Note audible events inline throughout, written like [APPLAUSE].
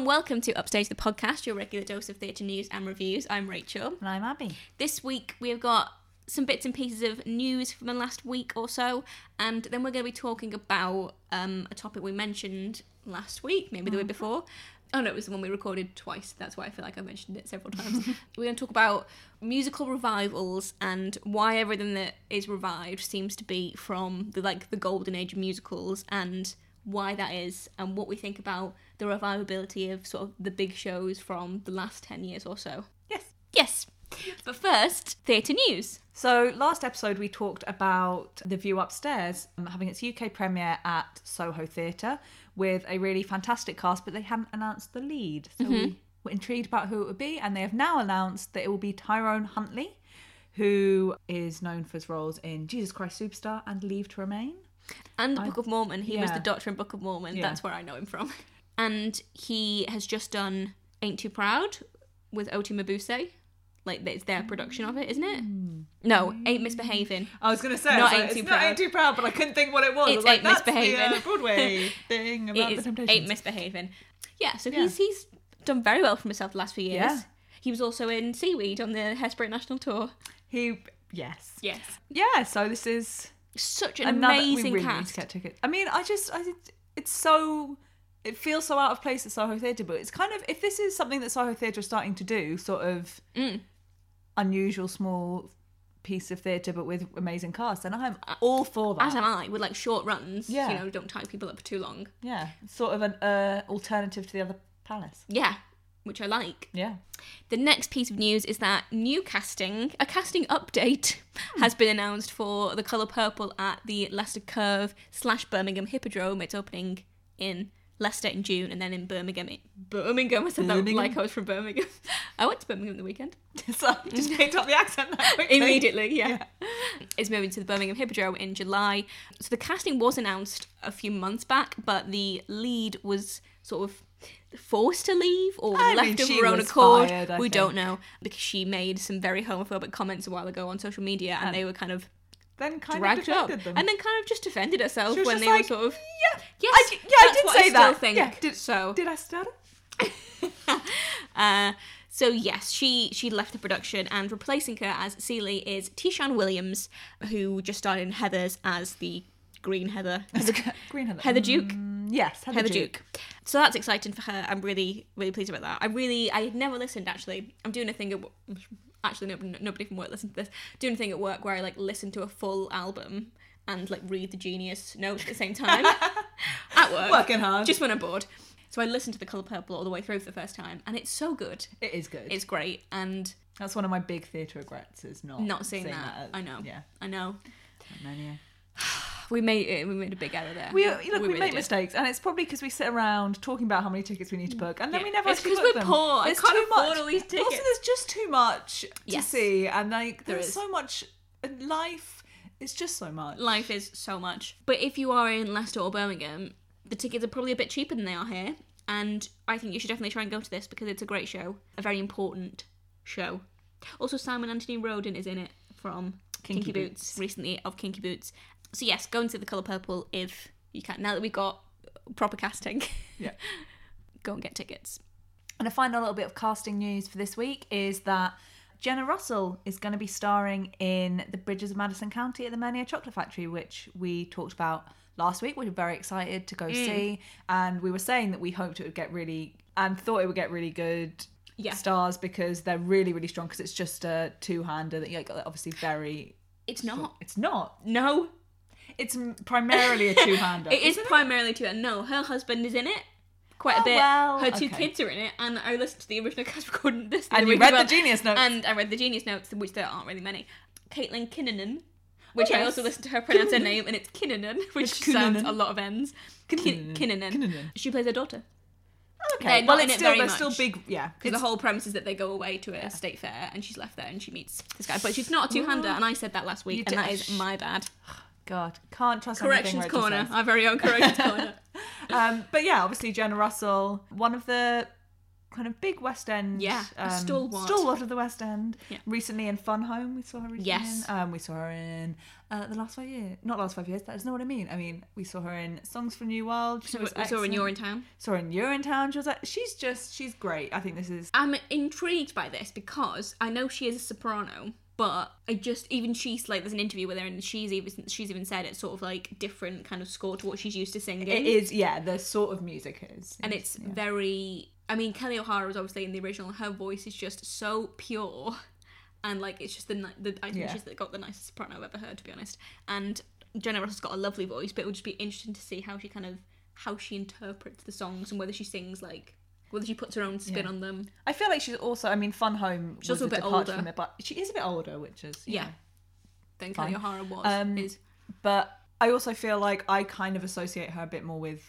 and welcome to Upstage the podcast, your regular dose of theatre news and reviews. I'm Rachel. And I'm Abby. This week we have got some bits and pieces of news from the last week or so, and then we're going to be talking about um, a topic we mentioned last week, maybe the week before. Oh no, it was the one we recorded twice. That's why I feel like I mentioned it several times. [LAUGHS] we're going to talk about musical revivals and why everything that is revived seems to be from the like the golden age of musicals and why that is and what we think about the revivability of sort of the big shows from the last 10 years or so. Yes. Yes. But first, theatre news. So last episode we talked about The View Upstairs um, having its UK premiere at Soho Theatre with a really fantastic cast, but they hadn't announced the lead. So we were intrigued about who it would be, and they have now announced that it will be Tyrone Huntley, who is known for his roles in Jesus Christ Superstar and Leave to Remain. And the Book of Mormon. He was the Doctor in Book of Mormon. Yeah. That's where I know him from. [LAUGHS] And he has just done Ain't Too Proud with Oti Mabuse. Like, it's their production of it, isn't it? No, Ain't Misbehaving. I was going to say, Not I like, Ain't it's Too not Proud. Ain't Too Proud, but I couldn't think what it was. I It's was like, Ain't that's the Misbehaving. uh, Broadway [LAUGHS] thing about the Temptations. Ain't Misbehaving. Yeah, so Yeah. he's he's done very well for himself the last few years. Yeah. He was also in Seaweed on the Hairspray National Tour. he, yes. Yes. Yeah, so this is Such an another amazing we really need cast. to get tickets. I mean, I just, I, it's so, it feels so out of place at Soho Theatre, but it's kind of if this is something that Soho Theatre is starting to do, sort of Mm. unusual small piece of theatre, but with amazing cast, and I'm all for that. As am I, with like short runs. Yeah. You know, don't tie people up for too long. yeah, sort of an uh, alternative to the other palace. Yeah, which I like. Yeah, The next piece of news is that new casting, a casting update, hmm. has been announced for The Colour Purple at the Leicester Curve slash Birmingham Hippodrome. It's opening in Leicester in June and then in Birmingham. Birmingham, I said Birmingham? that like I was from Birmingham. [LAUGHS] I went to Birmingham the weekend. [LAUGHS] so just picked up the accent. Immediately, yeah. It's moving to the Birmingham Hippodrome in July. So the casting was announced a few months back, but the lead was sort of forced to leave or I left mean, of her own accord. fired, we think. don't know because she made some very homophobic comments a while ago on social media, and And they were kind of Then kind dragged of up, them. and then kind of just defended herself when they like, were sort of yeah, yes, I, yeah, I did say I that. think. Yeah, did, so did I stutter? [LAUGHS] Uh, so yes, she she left the production, and replacing her as Celie is T'Shan Williams, who just started in Heathers as the Green Heather, [LAUGHS] Heather, Green Heather. Heather Duke. Mm, yes, Heather, Heather Duke. Duke. So that's exciting for her. I'm really really pleased about that. I really I had never listened actually. I'm doing a thing at actually nobody, nobody from work listened to this. Doing a thing at work where I like listen to a full album and like read the Genius notes at the same time [LAUGHS] at work. Working hard. Just when I'm bored. So I listened to The Colour Purple all the way through for the first time, and it's so good. It is good. It's great, and That's one of my big theatre regrets is not not seeing that. at- I know. Yeah, I know. many. We made it. We made a big error there. We look, we, really make did. mistakes, and it's probably because we sit around talking about how many tickets we need to book, and then Yeah. we never It's actually book we're them. poor. I There's can't too afford much. all these Also, there's just too much to see, and like There there's is. so much life. It's just so much. Life is so much. But if you are in Leicester or Birmingham, the tickets are probably a bit cheaper than they are here, and I think you should definitely try and go to this because it's a great show, a very important show. Also, Simon Anthony Rhoden is in it from Kinky, Kinky Boots, Boots. recently of Kinky Boots. So yes, go and see the Colour Purple if you can. Now that we've got proper casting, Yeah. [LAUGHS] go and get tickets. And a final little bit of casting news for this week is that Jenna Russell is going to be starring in The Bridges of Madison County at the Menier Chocolate Factory, which we talked about last week. We were very excited to go Mm. see, and we were saying that we hoped it would get really and thought it would get really good Yeah. stars because they're really really strong because it's just a two-hander that like obviously very It's not. it's not No, it's primarily a two-hander [LAUGHS] It is primarily to No, her husband is in it quite a Oh, bit. well, her two okay. kids are in it, and I listened to the original [LAUGHS] cast recording this. and you read as the genius notes and I read the Genius notes, which there aren't really many. Caitlin Kinnunen, which I yes. also listened to her pronounce her name, and it's Kinnunen, [LAUGHS] which It's sounds a lot of ends. Kin- Kinnunen. Kinnunen. Kinnunen. She plays her daughter. okay They're well it's still very they're much. still big yeah Because the whole premise is that they go away to a state fair, and she's left there, and she meets this guy. But she's not a two-hander, and I said that last week, You and that did- is my bad. [SIGHS] God, can't trust Corrections anything corner, our very own corrections [LAUGHS] corner. Um, but yeah, obviously Jenna Russell, one of the kind of big West End. Yeah, a stalwart. stalwart of the West End. Yeah. Recently in Fun Home, we saw her recently. Yes. In. Um, we saw her in uh, the last five years. Not last five years. That is not what I mean. I mean, we saw her in Songs from New World. She So, was when excellent. you're in town. Saw her in You're in Town. She was like, she's just, she's great. I think this is. I'm intrigued by this because I know she is a soprano, but I just even she's like there's an interview with her and she's even she's even said it's sort of like different kind of score to what she's used to singing. It is, yeah. The sort of music is, and it's yeah. very I mean Kelli O'Hara was obviously in the original her voice is just so pure and like it's just the, the I think Yeah. she's got the nicest soprano I've ever heard to be honest and Jenna Russell's got a lovely voice but it would just be interesting to see how she kind of how she interprets the songs and whether she sings like whether she puts her own spin Yeah. on them I feel like she's also. I mean, Fun Home She's was also a bit departure older. from it, but she is a bit older, which is you Yeah. know. than Fine. Kelli O'Hara was Um, is But I also feel like I kind of associate her a bit more with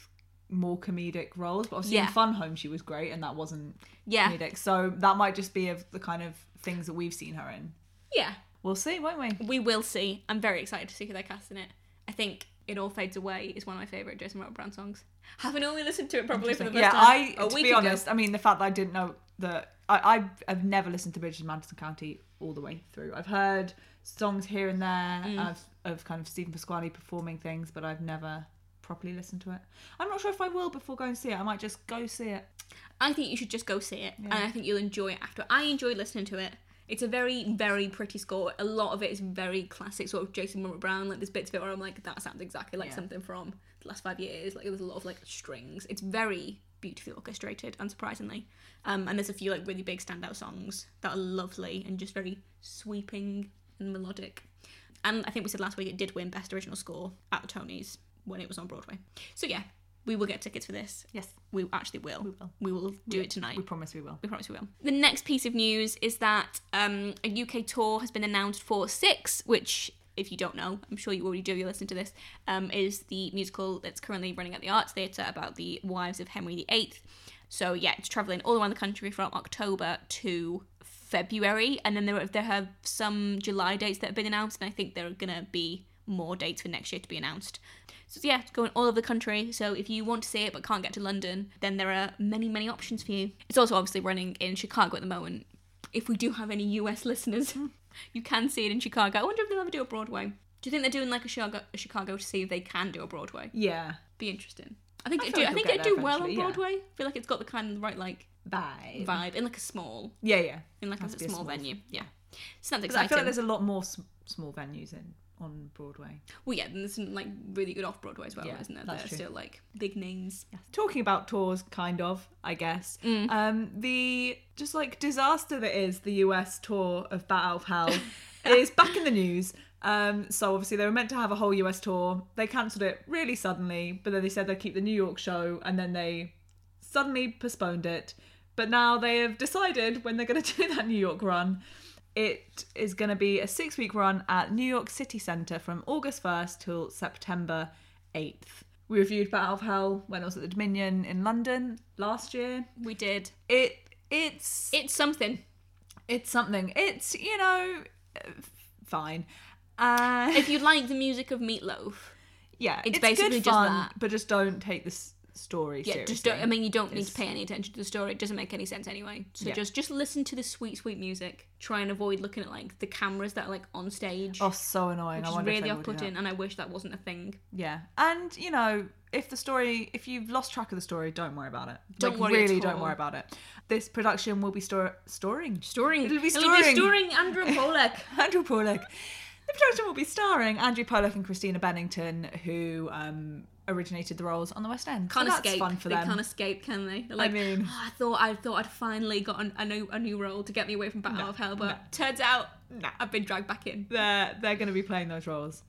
more comedic roles. But obviously Yeah. in Fun Home she was great, and that wasn't yeah comedic. So that might just be of the kind of things that we've seen her in. yeah We'll see, won't we? we will see I'm very excited to see who they're casting it I think It All Fades Away is one of my favourite Jason Robert Brown songs. Haven't only listened to it probably for the first yeah, time I a to week be ago. honest, I mean the fact that I didn't know that I I've, I've never listened to Bridges in Madison County all the way through. I've heard songs here and there Mm. of of kind of Steven Pasquale performing things, but I've never properly listened to it. I'm not sure if I will before going to see it. I might just go see it. I think you should just go see it, Yeah. and I think you'll enjoy it after. I enjoyed listening to it. It's a very, very pretty score. A lot of it is very classic, sort of Jason Robert Brown. Like there's bits of it where I'm like, that sounds exactly like Yeah. something from the last five years. Like there's a lot of like strings. It's very beautifully orchestrated, unsurprisingly. Um, and there's a few like really big standout songs that are lovely and just very sweeping and melodic. And I think we said last week it did win Best Original Score at the Tonys when it was on Broadway. So yeah, we will get tickets for this. Yes, We actually will. We will. We will do it tonight. we promise we will. We promise we will. The next piece of news is that um, a UK tour has been announced for Six, which, if you don't know, I'm sure you already do. You're listening to this. Um, is the musical that's currently running at the Arts Theatre about the wives of Henry VIII. So yeah, it's travelling all around the country from October to February, and then there are, there have some July dates that have been announced, and I think there are gonna be more dates for next year to be announced. So yeah, it's going all over the country. So if you want to see it but can't get to London, then there are many, many options for you. It's also obviously running in Chicago at the moment. If we do have any US [LAUGHS] listeners, [LAUGHS] you can see it in Chicago. I wonder if they'll ever do a Broadway. Do you think they're doing like a Chicago, a Chicago to see if they can do a Broadway? Yeah, Be interesting. I think I it feel do. like I think it'll it get do well on eventually, yeah. Broadway. I feel like it's got the kind of right like vibe. vibe in like a small, Yeah, yeah. in like a, be a small, small- venue. Yeah, so that's exciting. I feel like there's a lot more sm- small venues in on Broadway. Well, yeah, and there's some like really good off Broadway as well, Yeah, isn't there? that's They're true. still like big names. Talking about tours, kind of, I guess. Mm. Um, the just like disaster that is the US tour of Bat Out of Hell [LAUGHS] is back in the news. Um, so obviously they were meant to have a whole US tour. They cancelled it really suddenly, but then they said they'd keep the New York show, and then they suddenly postponed it. But now they have decided when they're going [LAUGHS] to do that New York run. It is going to be a six week run at New York City Centre from August 1st till September 8th. We reviewed Bat Out of Hell when I was at the Dominion in London last year. We did. It it's It's something. it's something. It's you know fine. Uh, If you like the music of Meatloaf, [LAUGHS] yeah, it's it's, basically just fun, that. but just don't take this story yeah, seriously. just don't. I mean, you don't need to pay any attention to the story. It doesn't make any sense anyway. So Yeah. just just listen to the sweet, sweet music. Try and avoid looking at like the cameras that are like on stage, oh, so annoying. which I is really they will do off-putting. And I wish that wasn't a thing. Yeah, and you know, if the story, if you've lost track of the story, don't worry about it. Don't Like, worry really, don't worry about it. This production will be stor- storing Storing. It'll be It'll storing. storing Andrew [LAUGHS] Polec. Andrew Polec. The production will be starring Andrew Polec and Christina Bennington, who um, originated the roles on the West End. Can't so that's escape. fun for they them. can't escape, can they? They're I mean- "Oh, I thought I thought I'd finally got an, a new a new role to get me away from Battle No, of Hell, but no. turns out No. I've been dragged back in. They're they're going to be playing those roles.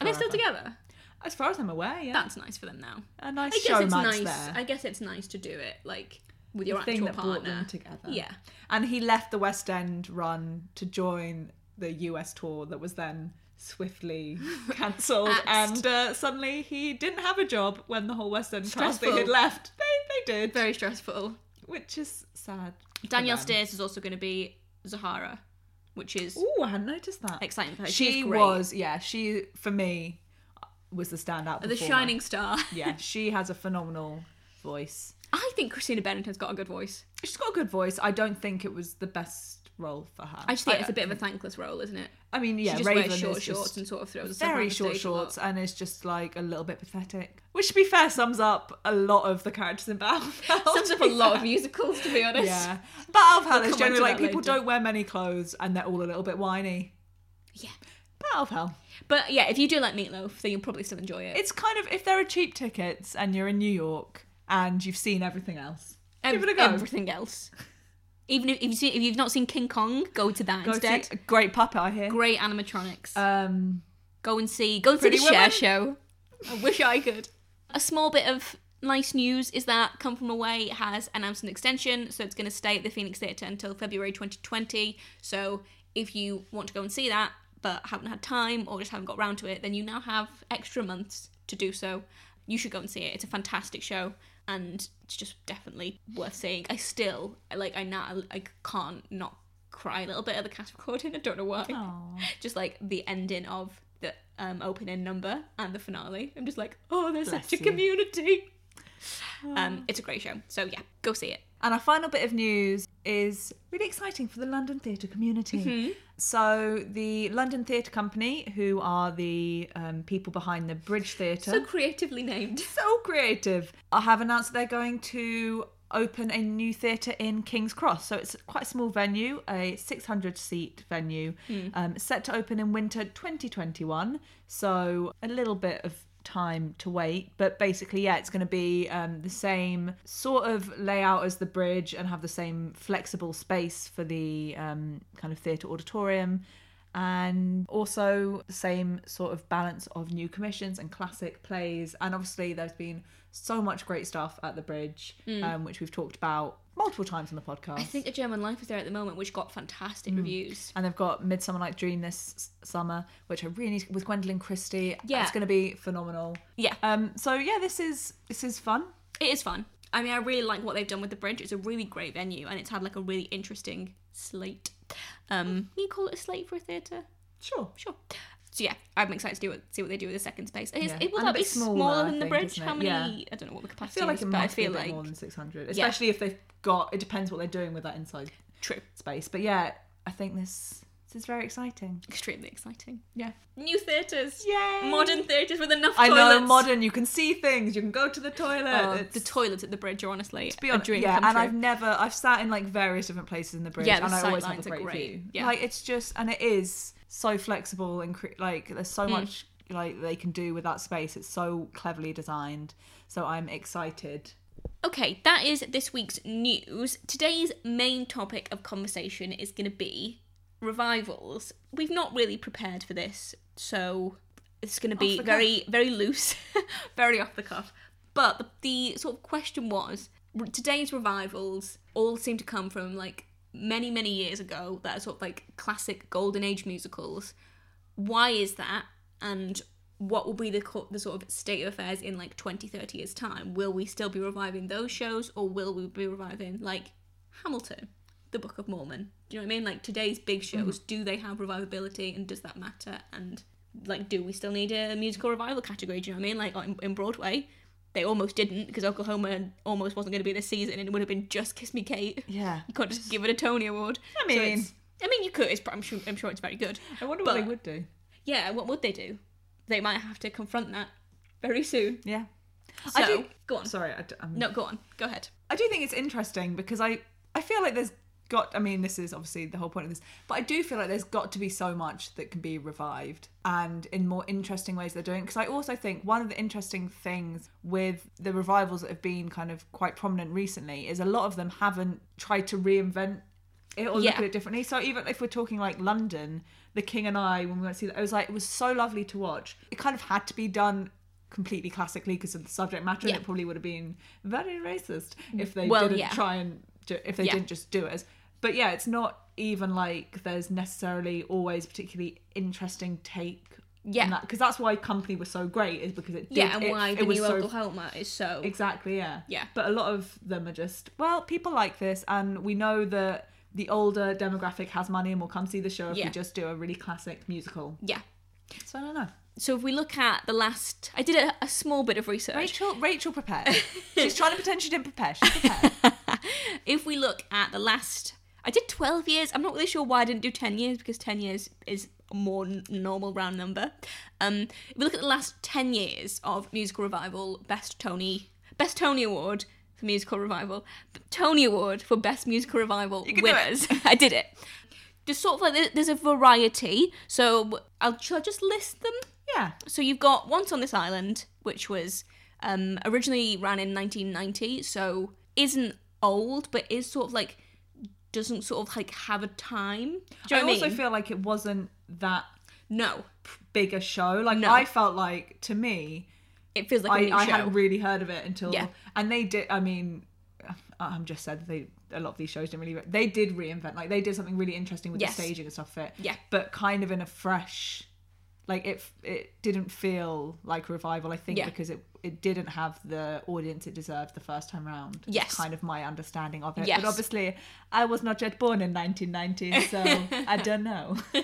Are they still together? As far as I'm aware, yeah. That's nice for them now. a nice I guess it's nice. there. I guess it's nice to do it like with your the thing actual that partner. brought them together. Yeah. And he left the West End run to join the US tour that was then swiftly [LAUGHS] cancelled. And uh, suddenly he didn't have a job when the whole West End casting Stressful. had left. They, they did. Very stressful. Which is sad. Danielle. Steers is also going to be Zahara, which is oh, I hadn't noticed that. exciting for her. she was, yeah, she, for me, was the standout the shining star. [LAUGHS] Yeah, she has a phenomenal voice. I think Christina Bennington's got a good voice. She's got a good voice. I don't think it was the best role for her. I just think it's a bit of a thankless role, isn't it? I mean, yeah, she just Raven wears short is shorts just and sort of throws very short stage a lot. shorts and is just like a little bit pathetic. Which, to be fair, sums up a lot of the characters in Bat Out of Hell. [LAUGHS] Sums up a lot of musicals, to be honest. Yeah, Bat Out of Hell We'll is generally like people later. don't wear many clothes and they're all a little bit whiny. Yeah. Bat Out of Hell. But yeah, if you do like Meatloaf, then you'll probably still enjoy it. It's kind of if there are cheap tickets and you're in New York and you've seen everything else, Ev- give it a go. Everything else. Even if, if, you've seen, if you've not seen King Kong, go to that Go instead. see great puppet, I hear. Great animatronics. Um, go and see. Go and see the Pretty Women? Show. I wish I could. A small bit of nice news is that Come From Away has announced an extension, so it's going to stay at the Phoenix Theatre until February 2020. So if you want to go and see that, but haven't had time or just haven't got round to it, then you now have extra months to do so. You should go and see it. It's a fantastic show, and it's just definitely worth seeing. I still like. I now I can't not cry a little bit at the cast recording. I don't know why aw. just like the ending of the um, opening number and the finale. I'm just like, oh, there's Bless such a you. community. Um, it's a great show. So yeah, go see it. And our final bit of news is really exciting for the London theatre community. Mm-hmm. So, the London Theatre Company, who are the um, people behind the Bridge Theatre, So creatively named. so creative, have announced that they're going to open a new theatre in King's Cross. So, it's quite a small venue, a 600 seat venue, um, set to open in winter 2021. So, a little bit of time to wait but basically yeah it's going to be um, the same sort of layout as the bridge and have the same flexible space for the um, kind of theatre auditorium and also the same sort of balance of new commissions and classic plays. And obviously there's been so much great stuff at the bridge um, which we've talked about multiple times on the podcast I think a German Life is there at the moment, which got fantastic reviews. and they've got Midsummer Night Dream this s- summer, which I really with Gwendoline Christie. Yeah. it's going to be phenomenal. Yeah, Um, so yeah, this is this is fun. it is fun. I mean, I really like what they've done with the bridge. It's a really great venue, and it's had like a really interesting slate. Um, can you call it a slate for a theatre? Sure. Sure. So yeah, I'm excited to do it, see what they do with the second space. Is, Yeah. it, will And that be smaller, smaller, than the think, bridge? How many? Yeah. I don't know what the capacity I feel like is, it but I must be a bit like more than 600, especially if they've got. It depends what they're doing with that inside true, space. But yeah, I think this this is very exciting. extremely exciting. Yeah. New theatres, Yay! modern theatres with enough I toilets. know modern. You can see things. You can go to the toilet. Oh, the toilets at the bridge are honestly to be a honest, dream yeah, and true. I've never I've sat in like various different places in the bridge, Yeah, the and I always have a great, great. view. Yeah. Like it's just and it is so flexible and cre- like there's Mm. so much like they can do with that space. It's so cleverly designed. So I'm excited. Okay, that is this week's news. Today's main topic of conversation is going to be revivals. We've not really prepared for this, so it's going to be very, very loose, [LAUGHS] very off the cuff. But the, the sort of question was today's revivals all seem to come from like many, many years ago that are sort of like classic golden age musicals. Why is that? And what will be the, co- the sort of state of affairs in like 20, 30 years' time? Will we still be reviving those shows or will we be reviving like Hamilton, the Book of Mormon? Do you know what I mean? Like today's big shows, do they have revivability and does that matter? And like, do we still need a musical revival category? Do you know what I mean? Like in, in Broadway, they almost didn't because Oklahoma almost wasn't going to be this season and it would have been just Kiss Me Kate. Yeah. You can't just give it a Tony Award. I mean- it's- I mean, you could. It's, I'm sure. I'm sure it's very good. I wonder what But- they would do. Yeah. What would they do? They might have to confront that very soon. Yeah. So, I do. go on. Sorry. I, d- um, No, go on. Go ahead. I do think it's interesting because I I feel like there's got I mean this is obviously the whole point of this but I do feel like there's got to be so much that can be revived and in more interesting ways they're doing because I also think one of the interesting things with the revivals that have been kind of quite prominent recently is a lot of them haven't tried to reinvent it or look at it differently so even if we're talking like London The King and I when we went to see that it was like it was so lovely to watch it kind of had to be done completely classically because of the subject matter Yeah. and it probably would have been very racist if they Well, didn't yeah. try and do, if they Yeah. didn't just do it but yeah it's not even like there's necessarily always a particularly interesting take Yeah. because that's why company was so great is because it did, Yeah, and it, why it the was new so Oklahoma is so. Exactly, yeah. Yeah. But a lot of them are just, well, people like this, and we know that the older demographic has money and will come see the show if Yeah. we just do a really classic musical. Yeah. So I don't know. so if we look at the last, I did a, a small bit of research. Rachel, Rachel prepared. [LAUGHS] She's trying to pretend she didn't prepare. she prepared. [LAUGHS] if we look at the last, I did 12 years. I'm not really sure why I didn't do 10 years because 10 years is a more n- normal round number. Um, if we look at the last 10 years of musical revival, best Tony, best Tony Award for musical revival, Tony Award for best musical revival can do it. winners. [LAUGHS] I did it. There's sort of like there's a variety. So I'll shall I just list them. yeah. So you've got Once on This Island, which was um, originally ran in 1990, so isn't old, but is sort of like doesn't sort of like have a time. Do you I know also mean? feel like it wasn't that no, big a show. Like No. I felt like to me, it feels like a I, I hadn't really heard of it until Yeah. and they did. I mean, uh, I'm just said they a lot of these shows didn't really. They did reinvent. Like they did something really interesting with Yes. the staging and stuff. It. Yeah. But kind of in a fresh. Like it, it didn't feel like a revival. I think Yeah. because it it didn't have the audience it deserved the first time round. Yes. kind of my understanding of it. Yes. But obviously, I was not yet born in 1990, [LAUGHS] so I don't know. [LAUGHS]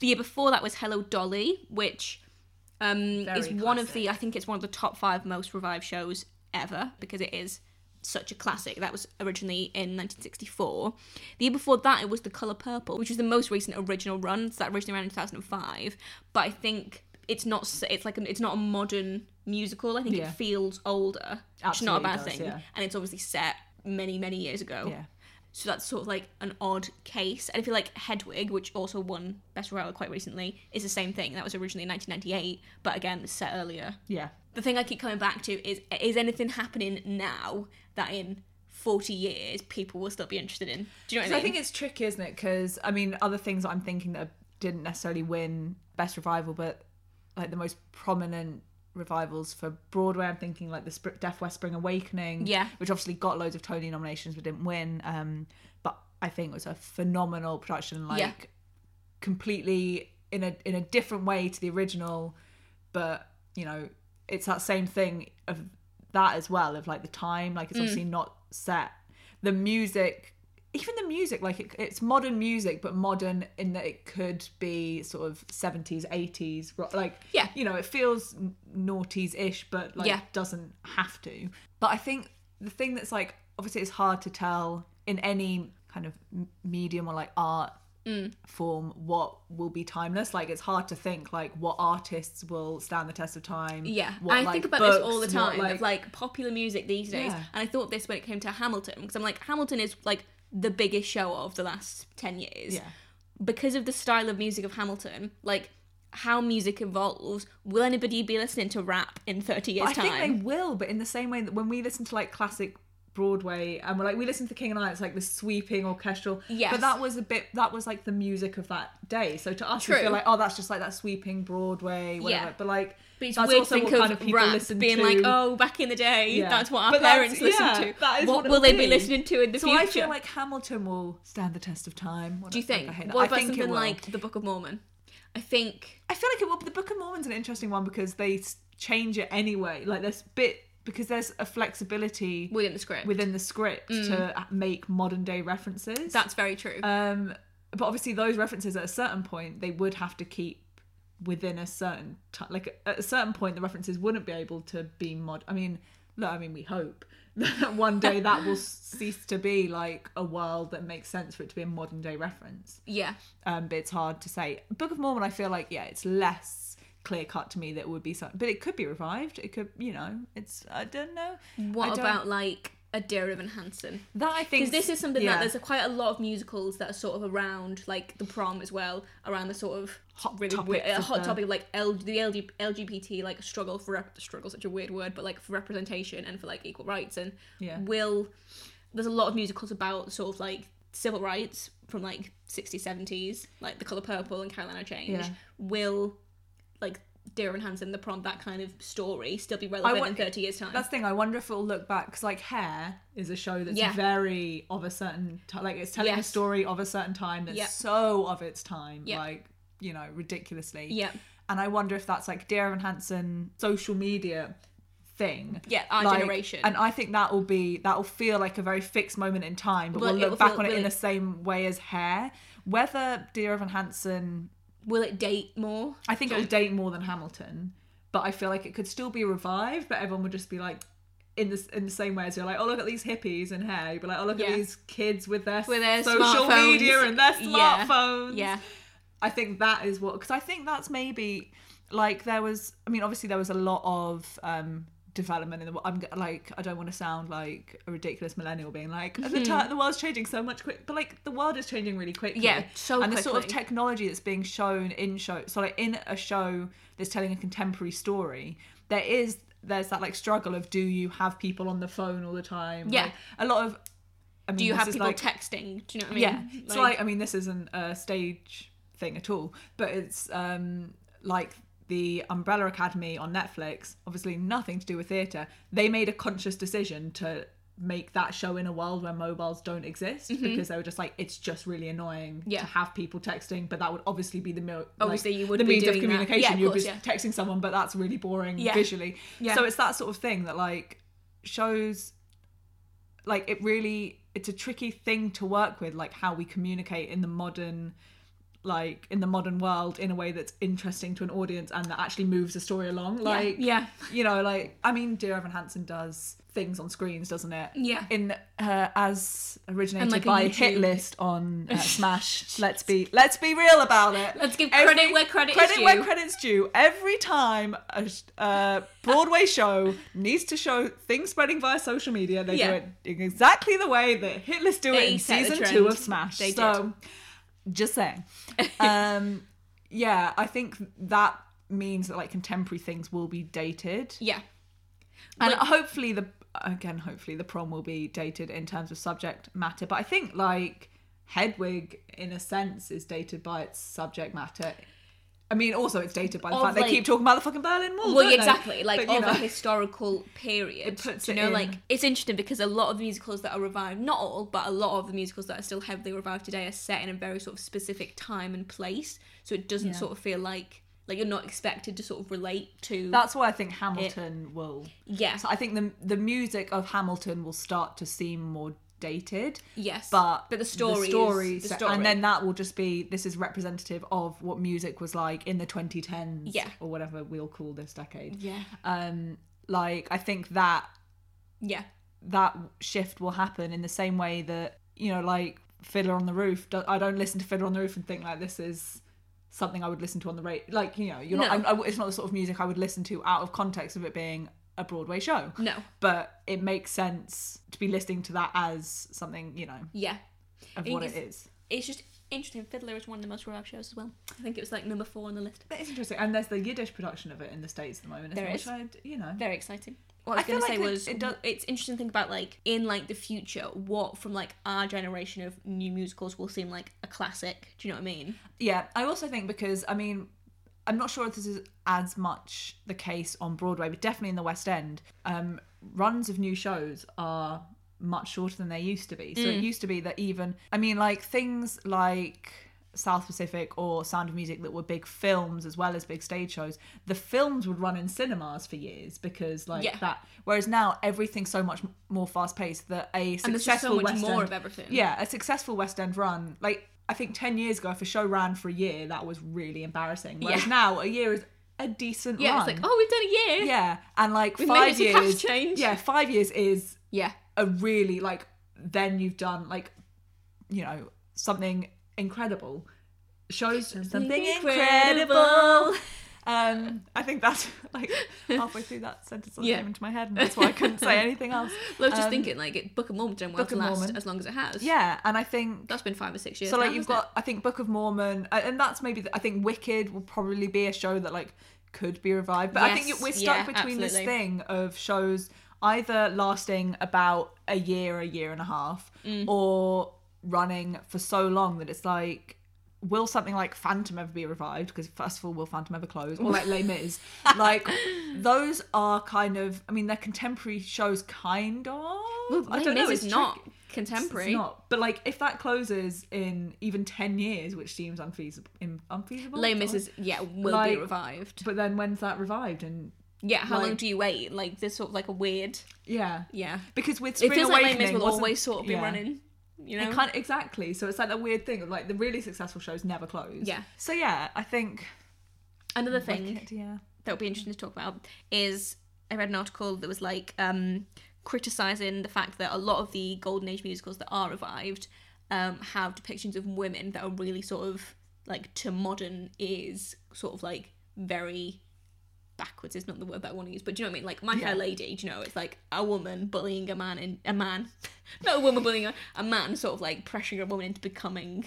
The year before that was Hello Dolly, which um, is one of the I think it's one of the top five most revived shows ever because it is such a classic. That was originally in 1964. The year before that, it was The Color Purple, which was the most recent original run. So that originally ran in 2005. But I think it's not. It's like a, it's not a modern musical. I think Yeah. it feels older, which is not a bad does, thing. yeah. And it's obviously set many many years ago. Yeah. So that's sort of like an odd case. And I feel like Hedwig, which also won Best Revival quite recently, is the same thing. That was originally in 1998, but again, set earlier. Yeah. The thing I keep coming back to is is anything happening now that in 40 years people will still be interested in? Do you know what I mean? So I I think it's tricky, isn't it? Because I mean, other things that I'm thinking that didn't necessarily win best revival, but like the most prominent revivals for Broadway, I'm thinking like the Sp- Deaf West Spring Awakening, Yeah. which obviously got loads of Tony nominations but didn't win. Um, but I think it was a phenomenal production, like Yeah. completely in a in a different way to the original, but you know, it's that same thing of that as well of like the time, like it's Mm. obviously not set. The music, even the music, like it, it's modern music, but modern in that it could be sort of seventies, eighties, like Yeah. you know, it feels noughties ish, but like Yeah. doesn't have to. But I think the thing that's like obviously it's hard to tell in any kind of medium or like art Mm. form what will be timeless. Like it's hard to think like what artists will stand the test of time. Yeah, what, I like, think about this all the books, what, time of like popular music these days, Yeah. and I thought this when it came to Hamilton because I'm like Hamilton is like the biggest show of the last ten years. yeah. because of the style of music of Hamilton, like how music evolves, will anybody be listening to rap in 30 years' I time? think they will, but in the same way that when we listen to like classic Broadway and we're like we listen to the King and I, it's like the sweeping orchestral. Yes. But that was a bit that was like the music of that day. So to us True. we feel like, oh that's just like that sweeping Broadway, whatever. Yeah. But like But it's that's weird also to think what kind of, of people rap listen being to. like, oh, back in the day, Yeah. that's what our But that's- parents listened to. is what what will they be be. listening to in the so future? I feel like Hamilton will stand the test of time. Do you think? I hate that. what I about think it something will. like the Book of Mormon? I think I feel like it will. The Book of Mormon's an interesting one because they s- change it anyway. Like there's a bit because there's a flexibility within the script, within the script to make modern day references. Mm. that's very true. um, but obviously those references at a certain point they would have to keep within a certain time. Like at a certain point, the references wouldn't be able to be mod. I mean, no, I mean we hope [LAUGHS] that one day that will [LAUGHS] cease to be like a world that makes sense for it to be a modern day reference yeah, um, but it's hard to say. Book of Mormon, I feel like yeah, it's less clear cut to me that it would be something, but it could be revived. It could, you know, it's I don't know. I what don't- about like a Dear Evan Hansen? that? I think Because this is something yeah. that there's a, quite a lot of musicals that are sort of around like the prom as well, around the sort of Hot really weird, hot the- topic like L, the LG, LGBT like struggle for rep, struggle such a weird word, but like for representation and for like equal rights and Yeah. will there's a lot of musicals about sort of like civil rights from like 60s 70s like the color purple and carolina change Yeah. will like dear evan hansen the prom that kind of story still be relevant in 30 years time That's the thing. I wonder if it'll look back because like Hair is a show that's Yeah. very of a certain time. Like it's telling a story of a certain time that's Yep. so of its time. Yep. Like you know, ridiculously. yeah And I wonder if that's like Dear Evan Hansen social media thing. yeah our Like, generation And I think that will be that will feel like a very fixed moment in time, but Well, we'll look back feel on it in the same way as Hair. Whether Dear Evan Hansen will it date more? I think it'll date more than Hamilton, but I feel like it could still be revived, but everyone would just be like. In the, in the same way as you're like, oh look at these hippies and hair, you'd be like, oh look Yeah. at these kids with their, With their social media and their Yeah. smartphones. Yeah. I think that is what because I think that's maybe like there was. I mean, obviously there was a lot of um development in the. I'm like I don't want to sound like a ridiculous millennial being like the ti the world's changing so much quick, but like the world is changing really quickly. Yeah, so and the sort of technology that's being shown in show. So like in a show that's telling a contemporary story, there is there's that like struggle of do you have people on the phone all the time? Yeah. Like, a lot of. I mean, Do you have people like, texting? Do you know what I mean? yeah. It's like I mean this isn't a stage thing at all, but it's um like the Umbrella Academy on Netflix, obviously nothing to do with theatre. They made a conscious decision to make that show in a world where mobiles don't exist because they were just like it's just really annoying Mm-hmm. Yeah. to have people texting but that would obviously be the mo- Obviously like, you would the means of communication Yeah, of you'd course, be yeah. texting someone but that's really boring visually so it's that sort of thing that like shows like it really it's a tricky thing to work with like how we communicate in the modern like in the modern world in a way that's interesting to an audience and that actually moves the story along like yeah. you know like i mean dear evan hansen does things on screens doesn't it Yeah. in uh, as originated like by hit list on uh, [LAUGHS] smash let's be let's be real about it Let's give Every- credit where credit, credit is due. where credit's due. Every time a uh, Broadway show needs to show things spreading via social media, they Yeah. do it exactly the way that Hit List do They it in season two of Smash. They so, just saying. [LAUGHS] um, yeah, I think that means that like contemporary things will be dated, yeah. and But- hopefully the again hopefully the prom will be dated in terms of subject matter. But I think like Hedwig, in a sense, is dated by its subject matter. I mean, also it's dated by the Of, fact they keep talking about the fucking Berlin Wall. Well, don't they? exactly. Like But, of know, a historical [LAUGHS] period. It puts you it know, in- like it's interesting because a lot of the musicals that are revived, not all, but a lot of the musicals that are still heavily revived today are set in a very sort of specific time and place. So it doesn't Yeah. sort of feel like like you're not expected to sort of relate to. that's why I think Hamilton will. yeah. So I think the the music of Hamilton will start to seem more dated. yes. But but the story, the story, is, the story. and then that will just be this is representative of what music was like in the 2010s, Yeah. or whatever we'll call this decade. yeah, Um, like I think that yeah, that shift will happen in the same way that you know like fiddler on the roof i don't listen to fiddler on the roof and think like this is something i would listen to on the radio like you know you're not I'm, I, it's not the sort of music i would listen to out of context of it being a broadway show no, but it makes sense to be listening to that as something you know yeah. of I what it is. It's just interesting. Fiddler is one of the most revived shows as well. I think it was like number four on the list. it's interesting and there's the yiddish production of it in the states at the moment There which is. You know very exciting. What I was going to say it- was it does- it's interesting to think about like in like the future what from like our generation of new musicals will seem like a classic. Do you know what I mean? Yeah, I also think because I mean, I'm not sure if this is as much the case on Broadway, but definitely in the West End, um, runs of new shows are much shorter than they used to be. So Mm. it used to be that even I mean, like things like South Pacific or Sound of Music that were big films as well as big stage shows, the films would run in cinemas for years because like Yeah. that. Whereas now everything's so much more fast paced that a successful so West more End, of everything. yeah, a successful West End run, like I think ten years ago, if a show ran for a year, that was really embarrassing. Whereas Yeah. now a year is a decent Yeah, run. it's like oh we've done a year. yeah, and like We've five it to cash years. change. Yeah, five years is yeah, a really like. Then you've done like, you know, something incredible. Shows something, incredible. Um, I think that's [LAUGHS] like halfway through that sentence that Yeah. came into my head, and that's why I couldn't say [LAUGHS] anything else. I was just Um, thinking like it, Book of Mormon done well Book to last Mormon. as long as it has. Yeah, and I think that's been five or six years. So like now, you've got, I think Book of Mormon, and that's maybe the, I think Wicked will probably be a show that like could be revived. But I think we're stuck yeah, between this thing of shows either lasting about a year, a year and a half, Mm. or running for so long that it's like. Will something like Phantom ever be revived? Because first of all, will Phantom ever close? Or like [LAUGHS] Les Mis? like those are kind of. I mean, they're contemporary shows, kind of. Well, I Les don't know. Mis It's is not tricky. contemporary. It's not. But like, if that closes in even ten years, which seems unfeasible, in, unfeasible. Les Mis is yeah will be revived. But then when's that revived? And Yeah, how long do you wait? Like there's sort of like a weird yeah, yeah. because with It Spring feels like Les Mis will always sort of be yeah. running. You know, It kind of, exactly. So it's like that weird thing of like the really successful shows never close. Yeah. So yeah, I think another thing Wicked, yeah. that would be interesting to talk about is I read an article that was like um, criticizing the fact that a lot of the golden age musicals that are revived um, have depictions of women that are really sort of like to modern ears, sort of like very backwards is not the word that I want to use, but do you know what I mean? Like My Yeah. Fair Lady, do you know, it's like a woman bullying a man in a man, [LAUGHS] not a woman bullying a, a man, sort of like pressuring a woman into becoming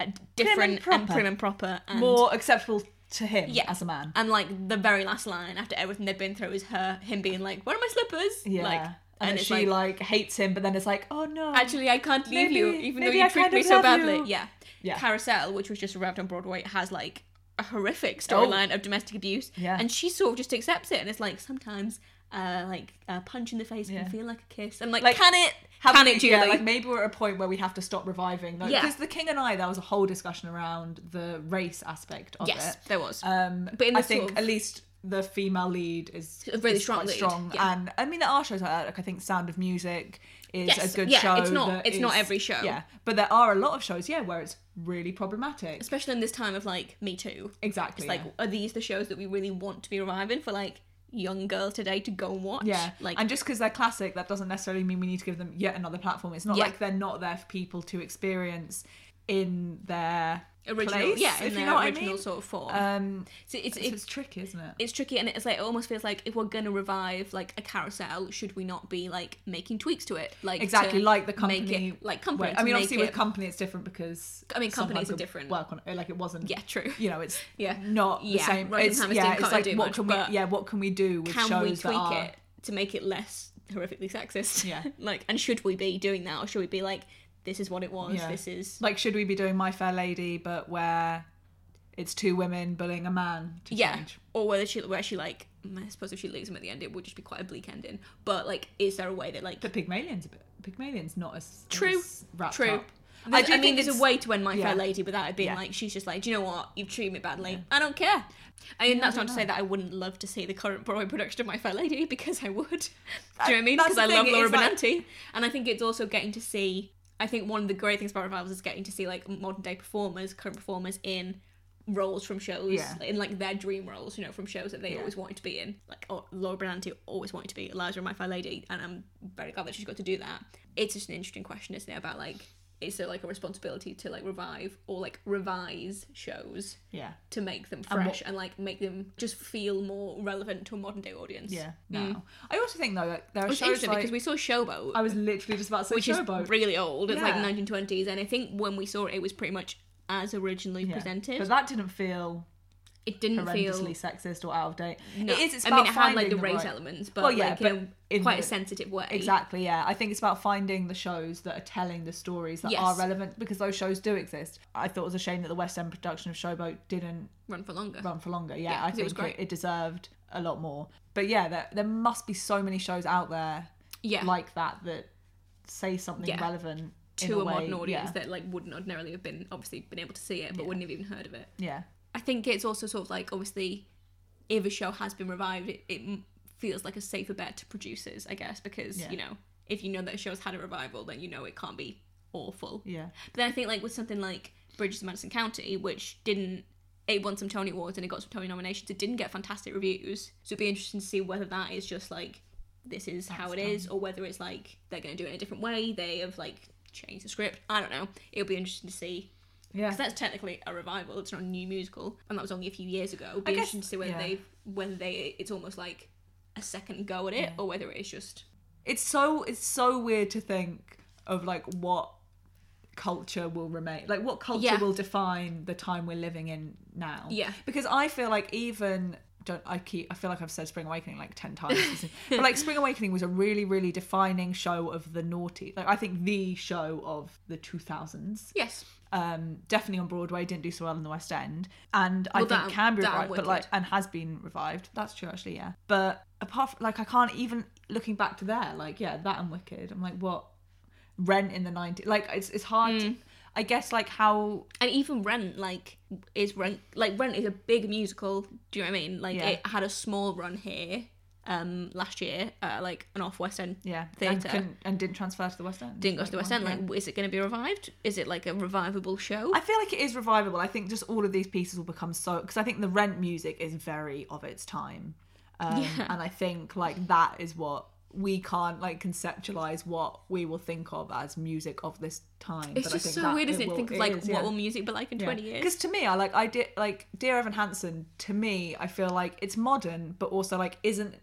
a different and, proper. prim and proper and More acceptable to him Yeah. as a man. and like the very last line after everything they've been through is her him being like, "Where are my slippers?" Yeah. Like, and, and she like, hates him, but then it's like, oh no. actually, I can't leave you, even though you I treat me so badly. you. Yeah. Yeah. Carousel, which was just arrived on Broadway, has like a horrific storyline of domestic abuse. Oh. Yeah. And she sort of just accepts it, and it's like sometimes. Uh, like a punch in the face Yeah. can feel like a kiss. I'm like, Like, can it? Have can we- it, Julie? Yeah, like maybe we're at a point where we have to stop reviving. Like, Yeah. Because the King and I, there was a whole discussion around the race aspect of yes, it. there was. Um, But in I think of- at least the female lead is really is strong strong. yeah. And I mean, there are shows like that. Like I think Sound of Music is Yes, a good yeah, show. it's not- it's not every show. Yeah, but there are a lot of shows, yeah, where it's really problematic. Especially in this time of like Me Too. Exactly. It's like, yeah. are these the shows that we really want to be reviving for like young girls today to go and watch? Yeah, Like, and just because they're classic, that doesn't necessarily mean we need to give them yet another platform. It's not Yeah. like they're not there for people to experience in their original, place, yeah, if in you know what I original mean. sort of form. Um, so it's it's it's tricky, isn't it? it's tricky, and it's like it almost feels like if we're gonna revive like a carousel, should we not be like making tweaks to it? Like Exactly, like the make company. it, like company. I mean, obviously it, with company, it's different because I mean, companies are different. Work on it, like it wasn't. yeah, true. You know, it's Yeah. not the same. And It's, yeah, it's like what much, can we? Yeah, what can we do with Can we tweak it to make it less horrifically sexist? Yeah. [LAUGHS] like, and should we be doing that, or should we be like, this is what it was. Yeah. This is Like, should we be doing My Fair Lady, but where it's two women bullying a man to yeah, change? or whether she where she like mm, I suppose if she leaves him at the end, it would just be quite a bleak ending. But like, is there a way that like But Pygmalion's a bit. Pygmalion's not as True, as true. up. There's- I, do mean, there's a way to end My yeah. Fair Lady without it being Yeah. like she's just like, do you know what? You've treated me badly. I don't care. I mean, Yeah, I that's not don't to say that I wouldn't love to see the current Broadway production of My Fair Lady because I would. [LAUGHS] do you know what I mean? Because I love Laura is like- Benanti, and I think it's also getting to see. I think one of the great things about revivals is getting to see like modern day performers, current performers in roles from shows, Yeah. in like their dream roles, you know, from shows that they Yeah. always wanted to be in. Like oh, Laura Benanti always wanted to be Eliza in My Fair Lady, and I'm very glad that she's got to do that. It's just an interesting question, isn't it? About like, is there like a responsibility to like revive or like revise shows Yeah. to make them And fresh and, like make them just feel more relevant to a modern day audience? Yeah. Mm. No. I also think though that there are Which shows interesting like because we saw Showboat, I was literally just about to say which is Showboat. really old. It's like 1920s, and I think when we saw it, it was pretty much as originally Yeah. presented. But that didn't feel it didn't feel. horrendously sexist or out of date. No. It is. It's I about mean, it had like finding the race right- elements, but Well, yeah, like but in, quite the- a sensitive way. Exactly, yeah. I think it's about finding the shows that are telling the stories that Yes. are relevant because those shows do exist. I thought it was a shame that the West End production of Showboat didn't Run for longer. run for longer. Yeah, Yeah, I 'cause it was think it, it deserved a lot more. But yeah, there, there must be so many shows out there Yeah. like that that say something Yeah. relevant to a, way- modern audience Yeah. that like wouldn't ordinarily have been obviously been able to see it, but Yeah. wouldn't have even heard of it. yeah, I think it's also sort of like obviously, if a show has been revived, it, it feels like a safer bet to producers, I guess, because Yeah. you know if you know that a show's had a revival, then you know it can't be awful. yeah, But then I think like with something like Bridges of Madison County, which didn't it won some Tony Awards and it got some Tony nominations, it didn't get fantastic reviews. So it'd be interesting to see whether that is just like this is how it That's is, or whether it's like they're gonna do it in a different way. They have like changed the script. I don't know. It'll be interesting to see yeah. because that's technically a revival. It's not a new musical, and that was only a few years ago. Be I guess- interesting to see whether yeah. they whether they it's almost like a second go at it, Yeah. or whether it is just It's so it's so weird to think of like what culture will remain like what culture Yeah. will define the time we're living in now Yeah. because i feel like even don't i keep i feel like i've said spring awakening like 10 times [LAUGHS] but like spring awakening was a really really defining show of the naughty like i think the show of the 2000s yes, um definitely on broadway didn't do so well in the west end and i Well, think that- can be revived but like and has been revived that's true actually yeah but apart from like i can't even looking back to there like yeah that and wicked i'm like what rent in the 90s like it's, it's hard Mm. to, i guess like how and even Rent like is Rent like Rent is a big musical. Do you know what I mean? Like Yeah. it had a small run here, um, last year, uh, like an off West End Yeah, Theatre. and, and didn't transfer to the West End. didn't go to the West End. yeah. Like, is it going to be revived? Is it like a revivable show? I feel like it is revivable. I think just all of these pieces will become so because I think the Rent music is very of its time, um, Yeah. and I think like that is what we can't like conceptualize what we will think of as music of this time. it's but I just so weird, isn't it? will- Think of like is, what yeah. will music be like in twenty years? Because to me, I like I did like Dear Evan Hansen. To me, I feel like it's modern, but also like isn't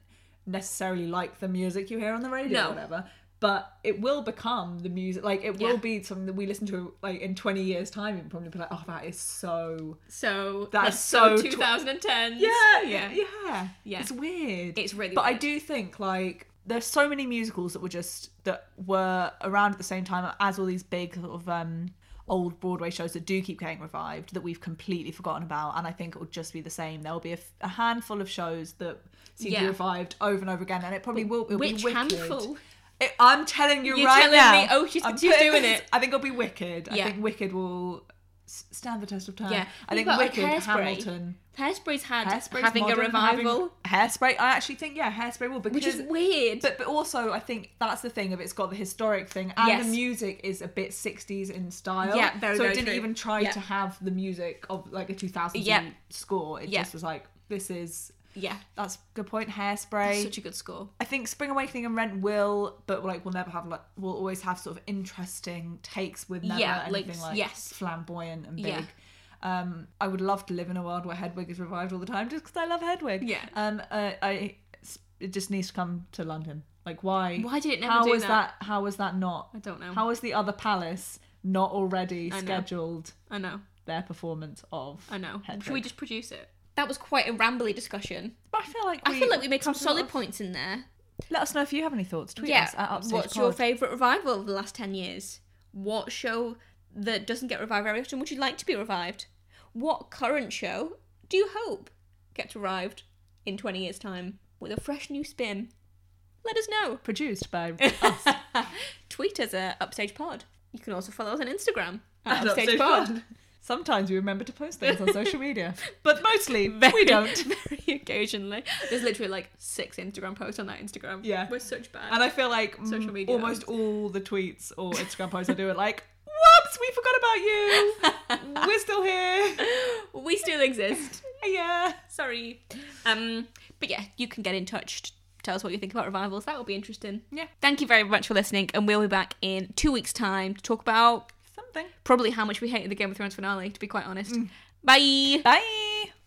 necessarily like the music you hear on the radio No. or whatever. But it will become the music. Like it will Yeah. be something that we listen to like in twenty years' time. You'll probably be like, oh, that is so. So That's so so tw- 2010. Yeah, yeah, yeah, Yeah. It's weird. It's really But I do think like there's so many musicals that were just that were around at the same time as all these big sort of um old Broadway shows that do keep getting revived that we've completely forgotten about and I think it will just be the same. There will be a, f- a handful of shows that seem to be revived over and over again and it probably will it'll Which be wicked. handful? It- I'm telling you You're right telling now. me- oh, she's- she's doing this- it. I think it'll be Wicked. I think Wicked will stand the test of time. Yeah. I think like, Wicked, Hairspray. Hamilton. Hairspray's had Hairspray's having modern, a revival, having- Hairspray, I actually think yeah, Hairspray will because which is weird. but but also I think that's the thing of it's got the historic thing and Yes. the music is a bit 60s in style. Yeah, very, So very it didn't true. even try Yeah. to have the music of like a 2000s Yeah. score. It Yeah. just was like this is yeah, that's a good point. Hairspray. such a good score. I think Spring Awakening and Rent will, but like we'll never have like we'll always have sort of interesting takes with never Yeah, like, anything like, yes. flamboyant and big. Yeah. Um, I would love to live in a world where Hedwig is revived all the time, just because I love Hedwig. Yeah. Um, uh, I it just needs to come to London. Like why? Why did it never How do was that? that? How was that not? I don't know. How was the other palace not already I know. scheduled I know. their performance of? I know. Hedwig? Should we just produce it? That was quite a rambly discussion. But I feel like I we, feel like we made some covered a lot solid of- points in there. Let us know if you have any thoughts. Tweet us at Upstage What's your Pod. favourite revival of the last 10 years? What show that doesn't get revived very often would you like to be revived? What current show do you hope gets revived in 20 years' time with a fresh new spin? Let us know. Produced by [LAUGHS] us. Tweet us at Upstage Pod. You can also follow us on Instagram at At Upstage Pod. Sometimes we remember to post things on social media, [LAUGHS] but mostly Very, we don't. [LAUGHS] Very occasionally. There's literally like six Instagram posts on that Instagram. Yeah. We're such bad. And I feel like Social media almost hosts. all the tweets or Instagram posts I do are like, "Whoops, we forgot about you. [LAUGHS] We're still here." we still exist. Yeah. Sorry. Um, but yeah, you can get in touch. Tell us what you think about revivals. That will be interesting. Yeah. Thank you very much for listening, and we'll be back in two weeks' time to talk about Something. probably how much we hated the Game of Thrones finale. To be quite honest. Mm. Bye. Bye.